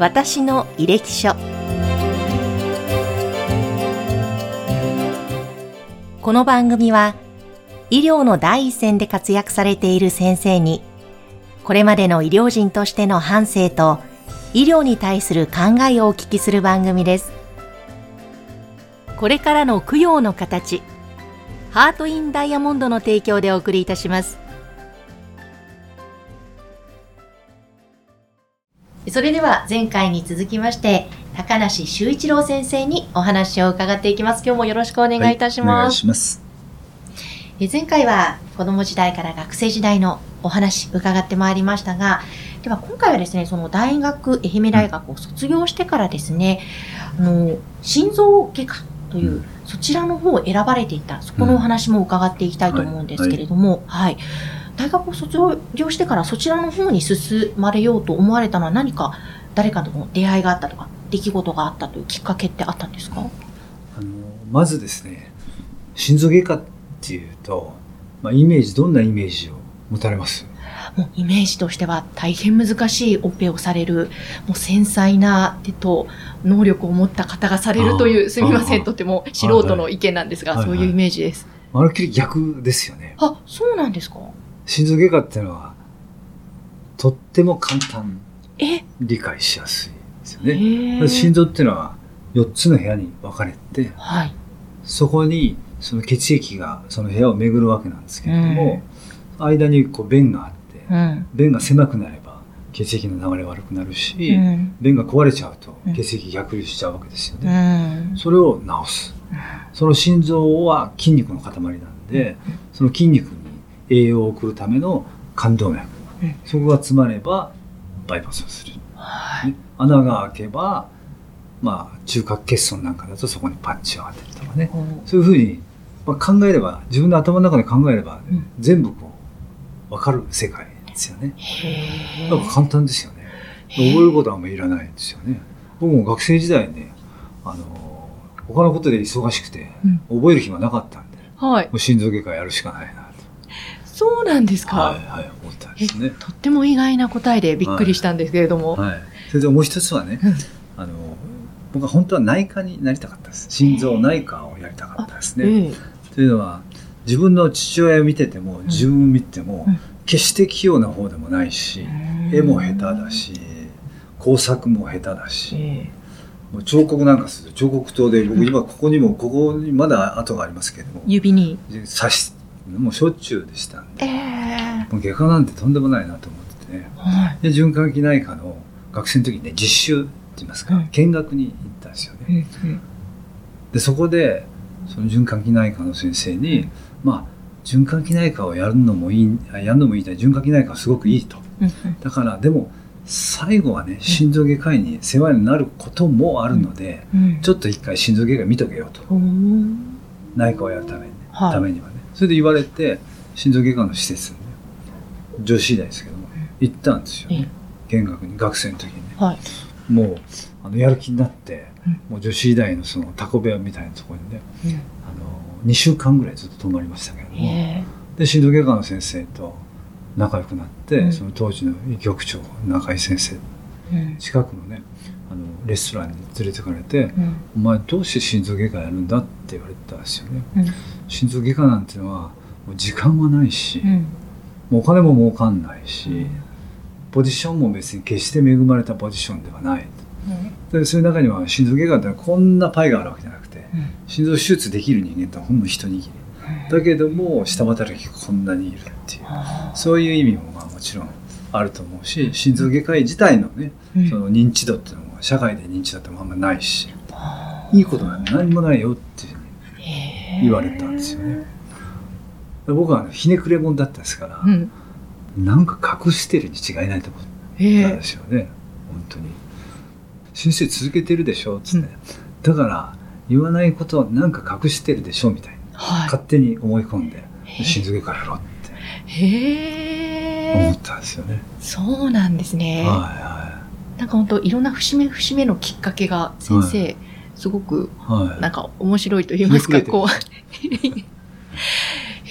私の履歴書。この番組は医療の第一線で活躍されている先生にこれまでの医療人としての反省と医療に対する考えをお聞きする番組です。これからの供養の形ハートインダイヤモンドの提供でお送りいたします。それでは前回に続きまして高梨修一郎先生にお話を伺っていきます。今日もよろしくお願いいたします、はい、お願いします。え前回は子供時代から学生時代のお話伺ってまいりましたがでは今回はですねその大学愛媛大学を卒業してからですね、あの心臓外科という、うん、そちらの方を選ばれていたそこのお話も伺っていきたいと思うんですけれども、うんはい、はい大学を卒業してからそちらの方に進まれようと思われたのは何か誰かとの出会いがあったとか出来事があったというきっかけってあったんですかあのまずですね心臓外科っていうと、まあ、イメージどんなイメージを持たれますもうイメージとしては大変難しいオペをされるもう繊細な手と能力を持った方がされるというすみませんとても素人の意見なんですが、そういうイメージです。まるっきり逆ですよね。あ、そうなんですか心臓外科っていうのはとっても簡単。理解しやすいですよね。心臓っていうのは4つの部屋に分かれて、はい、そこにその血液がその部屋を巡るわけなんですけれども、うん、間にこう弁があって、うん、弁が狭くなれば血液の流れ悪くなるし、うん、弁が壊れちゃうと血液逆流しちゃうわけですよね。それを治す。その心臓は筋肉の塊なんで、その筋肉に栄養を送るための冠動脈、うん、そこが詰まればバイパスをする、はい、穴が開けばまあ中核欠損なんかだとそこにパッチを当てるとかね、うん、そういうふうに、まあ、考えれば自分の頭の中で考えれば、ねうん、全部こう分かる世界ですよね。だから簡単ですよね。覚えることはあんまりいらないんですよね。僕も学生時代ねあの他のことで忙しくて、覚える暇なかったんで、はい、もう心臓外科やるしかないなそうなんですか？はい、はい、思ったんですね。とっても意外な答えでびっくりしたんですけれども。はい。はい、それでもう一つはね、あの、僕は本当は内科になりたかったです。心臓内科をやりたかったですね。えー、というのは、自分の父親を見てても、自分を見ても、決して器用な方でもないし、絵も下手だし、工作も下手だし、えー、彫刻なんかする彫刻刀で僕今ここにもここにまだ跡がありますけれども指に刺しもうしょっちゅうでしたんで、えー、もう外科なんてとんでもないなと思っててね、はい、で循環器内科の学生の時にね実習って言いますか、見学に行ったんですよね、でそこでその循環器内科の先生に、まあ循環器内科をやるのもいいやるのもいい。循環器内科はすごくいいと、だからでも最後はね心臓外科医に世話になることもあるので、ちょっと一回心臓外科見とけよと、内科をやるために、はい、ためにはねそれで言われて心臓外科の施設に、ね、女子医大ですけども行ったんですよね、見学に学生の時にね、はい、もうあのやる気になって、うん、もう女子医大のそのタコ部屋みたいなところにね、うん、あの2週間ぐらいずっと泊まりましたけれども。で心臓外科の先生と仲良くなって、うん、その当時の医局長中井先生、近くのねあのレストランに連れてかれて、お前どうして心臓外科やるんだ?」って言われたんですよね。心臓外科なんていうのはもう時間はないし、うん、もうお金も儲かんないし、うん、ポジションも別に決して恵まれたポジションではない、うん、でそういう中には心臓外科ってこんなパイがあるわけじゃなくて、心臓手術できる人間ってほんの一握り、だけども下働きこんなにいるっていう。そういう意味もまあもちろんあると思うし心臓外科医自体のね、その認知度っていうのは社会で認知度ってあんまないし、いいことなんて何もないよっていう言われたんですよね。僕はひねくれ者だったですから、うん、なんか隠してるに違いないと思ったんですよね、本当に。先生続けてるでしょっつって、うん、だから言わないことはなんか隠してるでしょみたいな、はい、勝手に思い込んで心臓外科やろうって。思ったんですよね。そうなんですね。はいはい。なんか本当いろんな節目節目のきっかけが先生、はいすごくなんか面白いと言いますか、こう。へ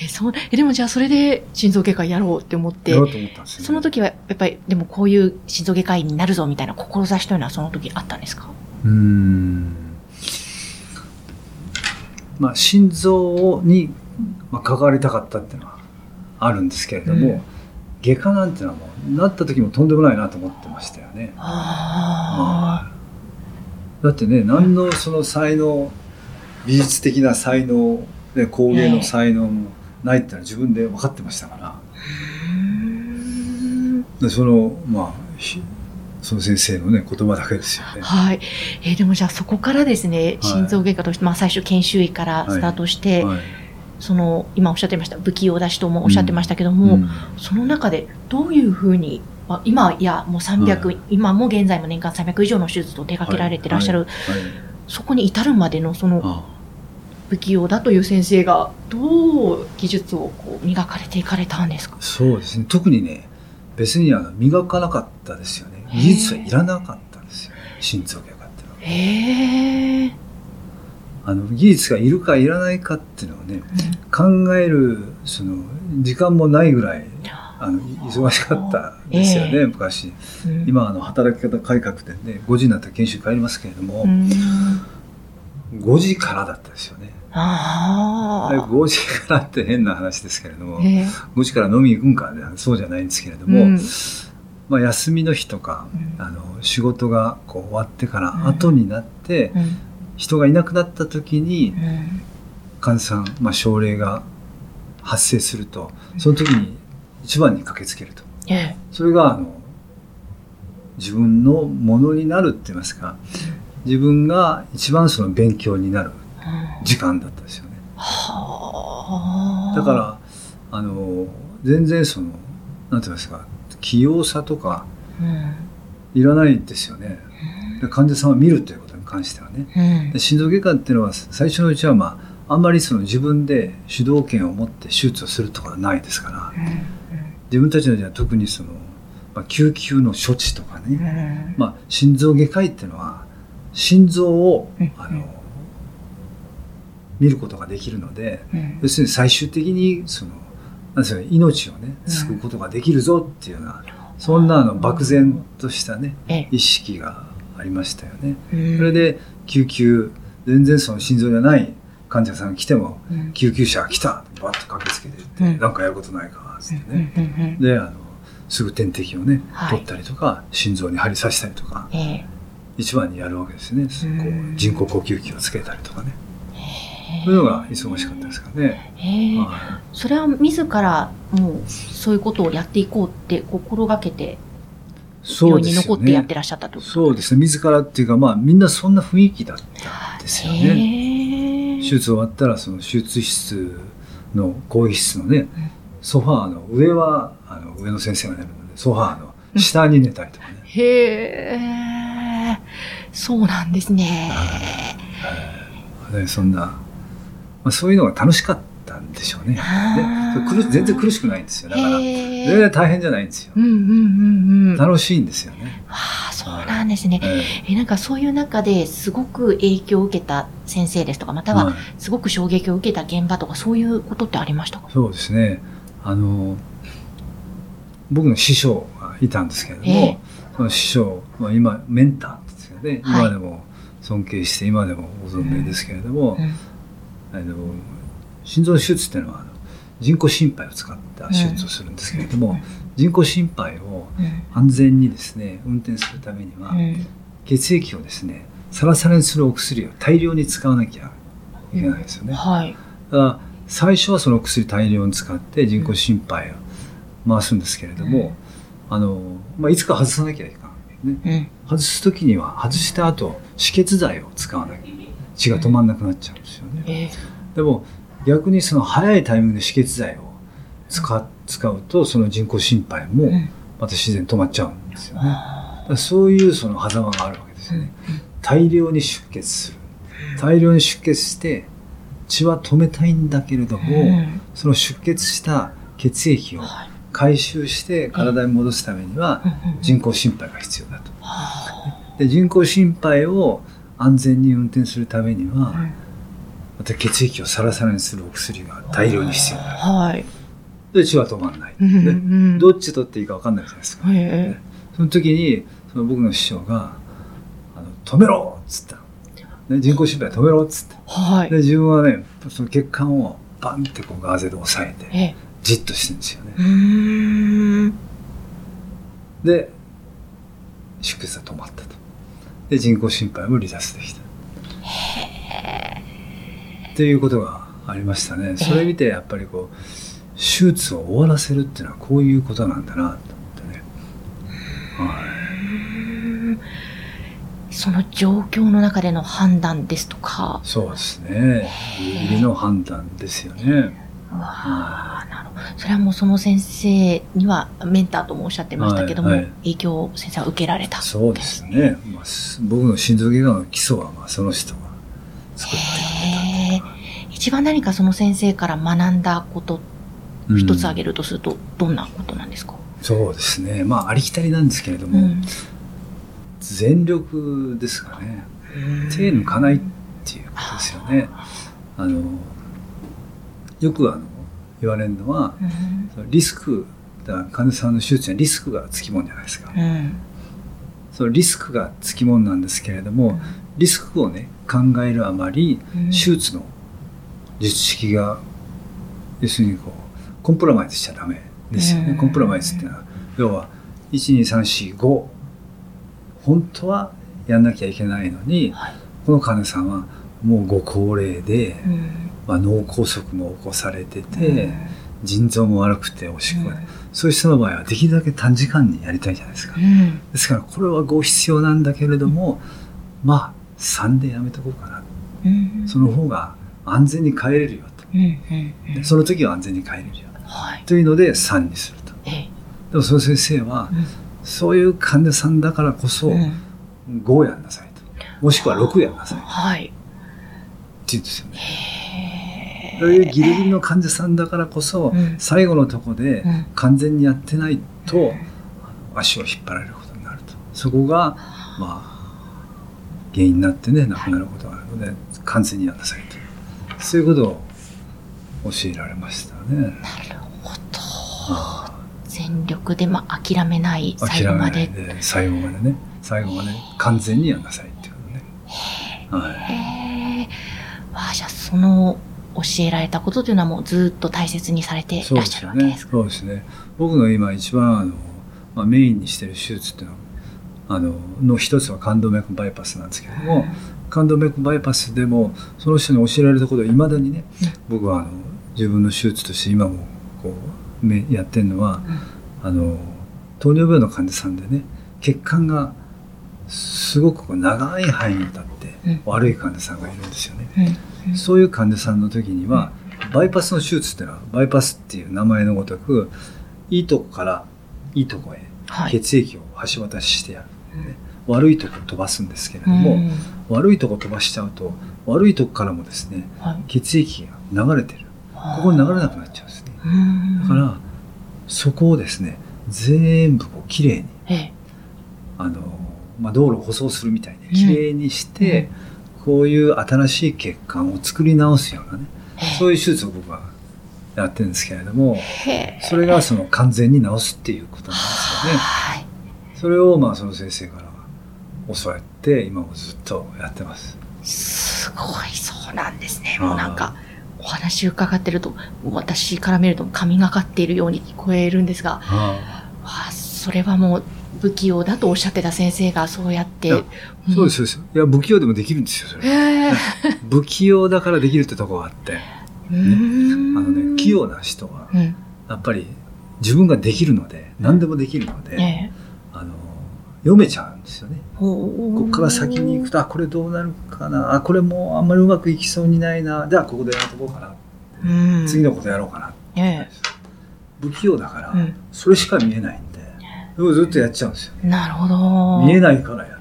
えそうえでもじゃあそれで心臓外科やろうって思って、っね、その時はやっぱりでもこういう心臓外科医になるぞみたいな志というのはその時あったんですか？うん。まあ心臓に関わりたかったっていうのはあるんですけれども、うん、外科なんていうのはもうなった時もとんでもないなと思ってましたよね。あだってね何のその才能美術的な才能で工芸の才能もないってのは自分で分かってましたから。でそのまあその先生のね言葉だけですよね。はい。えー、でもじゃあそこからですね、心臓外科として、まあ最初研修医からスタートして、はいはい、その今おっしゃってました不器用だしともおっしゃってましたけども、うん、その中でどういうふうにまあ、今いやもう300、はい、今も現在も年間300以上の手術を手掛けられてらっしゃる、そこに至るまでのその不器用だという先生がどう技術をこう磨かれていかれたんですか？そうですね。特にね別にあの磨かなかったですよね。技術はいらなかったんですよ。心臓外科ってのは。へあの技術がいるかいらないかっていうのをね、うん、考えるその時間もないぐらいあの忙しかったですよね、えー、昔、うん、今あの働き方改革でね5時になったら研修帰りますけれども、うん、5時からだったですよね。あ5時からって変な話ですけれども、えー、5時から飲み行くんかそうじゃないんですけれども、うん、まあ、休みの日とか、あの仕事がこう終わってから後になって、人がいなくなった時に、患者さん、まあ、症例が発生するとその時に一番に駆けつけると、ええ、それがあの自分のものになるって言いますか自分が一番その勉強になる時間だったですよね。だからあの全然そのなんて言いますか器用さとか、いらないんですよね。患者さんを見るということに関してはね。うん、心臓外科っていうのは最初のうちはまああんまりその自分で主導権を持って手術をするとかはないですから、自分たちのじゃ特にその、まあ、救急の処置とかね、まあ、心臓外科医っていうのは心臓を、あの見ることができるので、要するに最終的にそのなんですか命をね救うことができるぞっていうような、そんなあの漠然としたね、意識がありましたよね。それで救急全然その心臓じゃない患者さんが来ても、救急車が来たバッと駆けつけてって、うん、かやることないかつってね、であのすぐ点滴をね、取ったりとか心臓に針刺したりとか、えー、一番にやるわけですね。こう人工呼吸器をつけたりとかね。そういうのが忙しかったですかね。はい、それは自らもうそういうことをやっていこうって心がけて病院に残ってやってらっしゃったとそうですね。自らっていうかまあみんなそんな雰囲気だったんですよね。手術終わったらその手術室の更衣室のね、うんソファーの上はあの上の先生が寝るのでソファーの下に寝たりとかね。へえ、そうなんですね。でそんな、まあ、そういうのが楽しかったんでしょうね。で全然苦しくないんですよ。だから全然大変じゃないんですよ。うんうんうんうん、楽しいんですよね。ああ、そうなんですね。えー、なんかそういう中ですごく影響を受けた先生ですとか、またはすごく衝撃を受けた現場とか、そういうことってありましたか？そうですね。あの僕の師匠がいたんですけれども、えー、その師匠は今メンターですよね、はい、今でも尊敬して今でもご存命ですけれども、うん。あの心臓の手術っていうのは人工心肺を使った手術をするんですけれども、うん、人工心肺を安全にですね運転するためには、血液をですねサラサラにするお薬を大量に使わなきゃいけないですよね。はい、だから最初はその薬大量に使って人工心肺を回すんですけれども、あのまあ、いつか外さなきゃいかん、ね。外す時には外した後止血剤を使わなきゃ血が止まんなくなっちゃうんですよね、でも逆にその早いタイミングで止血剤を使使うとその人工心肺もまた自然止まっちゃうんですよね、そういうその狭間があるわけですよね、大量に出血する。大量に出血して血は止めたいんだけれども、うん、その出血した血液を回収して体に戻すためには人工心肺が必要だと。で人工心肺を安全に運転するためには、また血液をサラサラにするお薬が大量に必要になる。はい。で、血は止まんない。でどっち取っていいか分かんないじゃないですか。ね、その時に、その僕の師匠が、あの止めろっつった。ね、人工心肺止めろっつって。はい。で、自分はね、その血管をバンってこうガーゼで押さえて、じっとしてるんですよね。で、出血が止まったと。で、人工心肺も離脱できた。っていうことがありましたね。それ見てやっぱりこう、手術を終わらせるっていうのはこういうことなんだなとその状況の中での判断ですとか。そうですね。ギリの判断ですよね。わあ、なるほど。それはもうその先生にはメンターともおっしゃってましたけども、はいはい、影響を先生は受けられた。そうですね、まあ、僕の心臓外科の基礎はまあその人が作ってくれた一番何かその先生から学んだこと一つ挙げるとするとどんなことなんですか、うん、そうですね。まあありきたりなんですけれども、うん、全力ですかね。手抜かないっていうことですよね。あのよくあの言われるのは、うん、リスクだ患者さんの手術にはリスクがつきもんじゃないですか、うん、そのリスクがつきもんなんですけれども、うん、リスクをね考えるあまり、手術の術式が要するにこうコンプラマイズしちゃダメですよね、コンプラマイズっていうのは要は12345本当はやんなきゃいけないのに、はい、この患者さんはもうご高齢で、まあ、脳梗塞も起こされてて、腎臓も悪くておしっこが、そういう人の場合はできるだけ短時間にやりたいじゃないですか、ですからこれはご必要なんだけれども、まあ3でやめとこうかな、その方が安全に帰れるよと、その時は安全に帰れるよ、はい、というので3にすると、でもその先生は、そういう患者さんだからこそ5やんなさいと。もしくは6やんなさい、はい、って言うんですよね。そういうギリギリの患者さんだからこそ、最後のとこで完全にやってないと、足を引っ張られることになると。そこがまあ原因になってね亡くなることがあるので完全にやんなさいと。そういうことを教えられましたね。なるほど。全力でまあ諦めない最後まで。で最後までね最後まで完全にやんなさいっていうね。はい。あじゃあその教えられたことというのはもうずっと大切にされていらっしゃるわけですか？そうですね。すね僕の今一番あの、まあ、メインにしてる手術っていうのはあのの一つは冠動脈バイパスなんですけれども、冠動脈バイパスでもその人に教えられたことはいまだにね、僕はあの自分の手術として今もこうやってるのは、あの糖尿病の患者さんでね血管がすごく長い範囲にわたって悪い患者さんがいるんですよね。そういう患者さんの時にはバイパスの手術っていうのはバイパスっていう名前のごとくいいとこからいいとこへ血液を橋渡ししてやる、ね、悪いとこ飛ばすんですけれども、悪いとこ飛ばしちゃうと悪いとこからもですね、はい、血液が流れてる。ここに流れなくなっちゃうんですね。だからそこをですね全部こうきれいに、あの、まあ、道路を舗装するみたいにきれいにして、うん。こういう新しい血管を作り直すようなねそういう手術を僕はやってるんですけれどもそれがその完全に治すっていうことなんですよね。それをまあその先生から教わって今もずっとやってます。すごいそうなんですね。もうなんかお話伺ってると私から見ると神がかっているように聞こえるんですが、ああそれはもう不器用だとおっしゃってた先生がそうやって。そうです、そうです。いや、不器用でもできるんですよ、それ。えー、不器用だからできるってとこがあって。ね、あのね、器用な人は、やっぱり自分ができるので、何でもできるので、えー、読めちゃうんですよね。ここから先に行くと、あ、これどうなるかな、あ、これもうあんまりうまくいきそうにないな、じゃあここでやっとこうかな。次のことやろうかな。えー、不器用だから、それしか見えないんで、ずっとやっちゃうんですよ。なるほど。見えないからやる。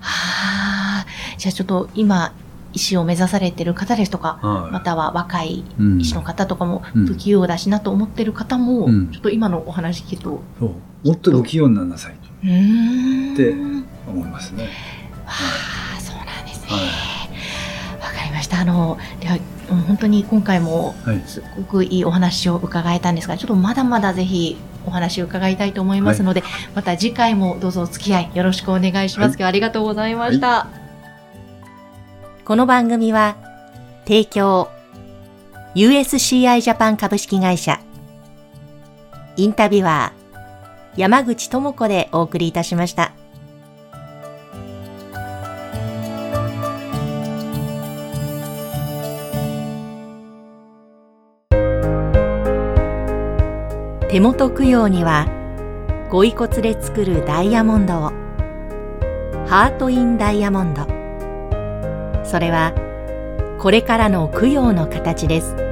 はあ。じゃあちょっと今、医師を目指されてる方ですとか、はい、または若い医師の方とかも不器用だしなと思ってる方も、うん、ちょっと今のお話聞くと、そう。もっと不器用にならなさいとって思いますね。はあ、そうなんですね。はい。ました。あの、では、本当に今回もすごくいいお話を伺えたんですが、はい、ちょっとまだまだぜひお話を伺いたいと思いますので、はい、また次回もどうぞお付き合いよろしくお願いします。はい、今日はありがとうございました。この番組は、提供、USCI ジャパン株式会社、インタビュアー、山口智子でお送りいたしました。手元供養にはご遺骨で作るダイヤモンドを。ハート・イン・ダイヤモンド。それはこれからの供養の形です。